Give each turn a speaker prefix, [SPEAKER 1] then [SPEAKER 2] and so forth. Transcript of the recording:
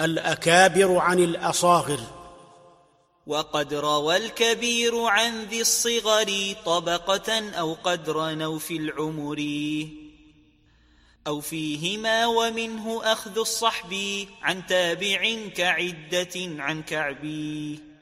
[SPEAKER 1] الأكابر عن الأصاغر.
[SPEAKER 2] وقد روى الكبير عن ذي الصغر طبقة أو قدرا أو في العمر أو فيهما ومنه أخذ الصحب عن تابع كعدة عن كعبي.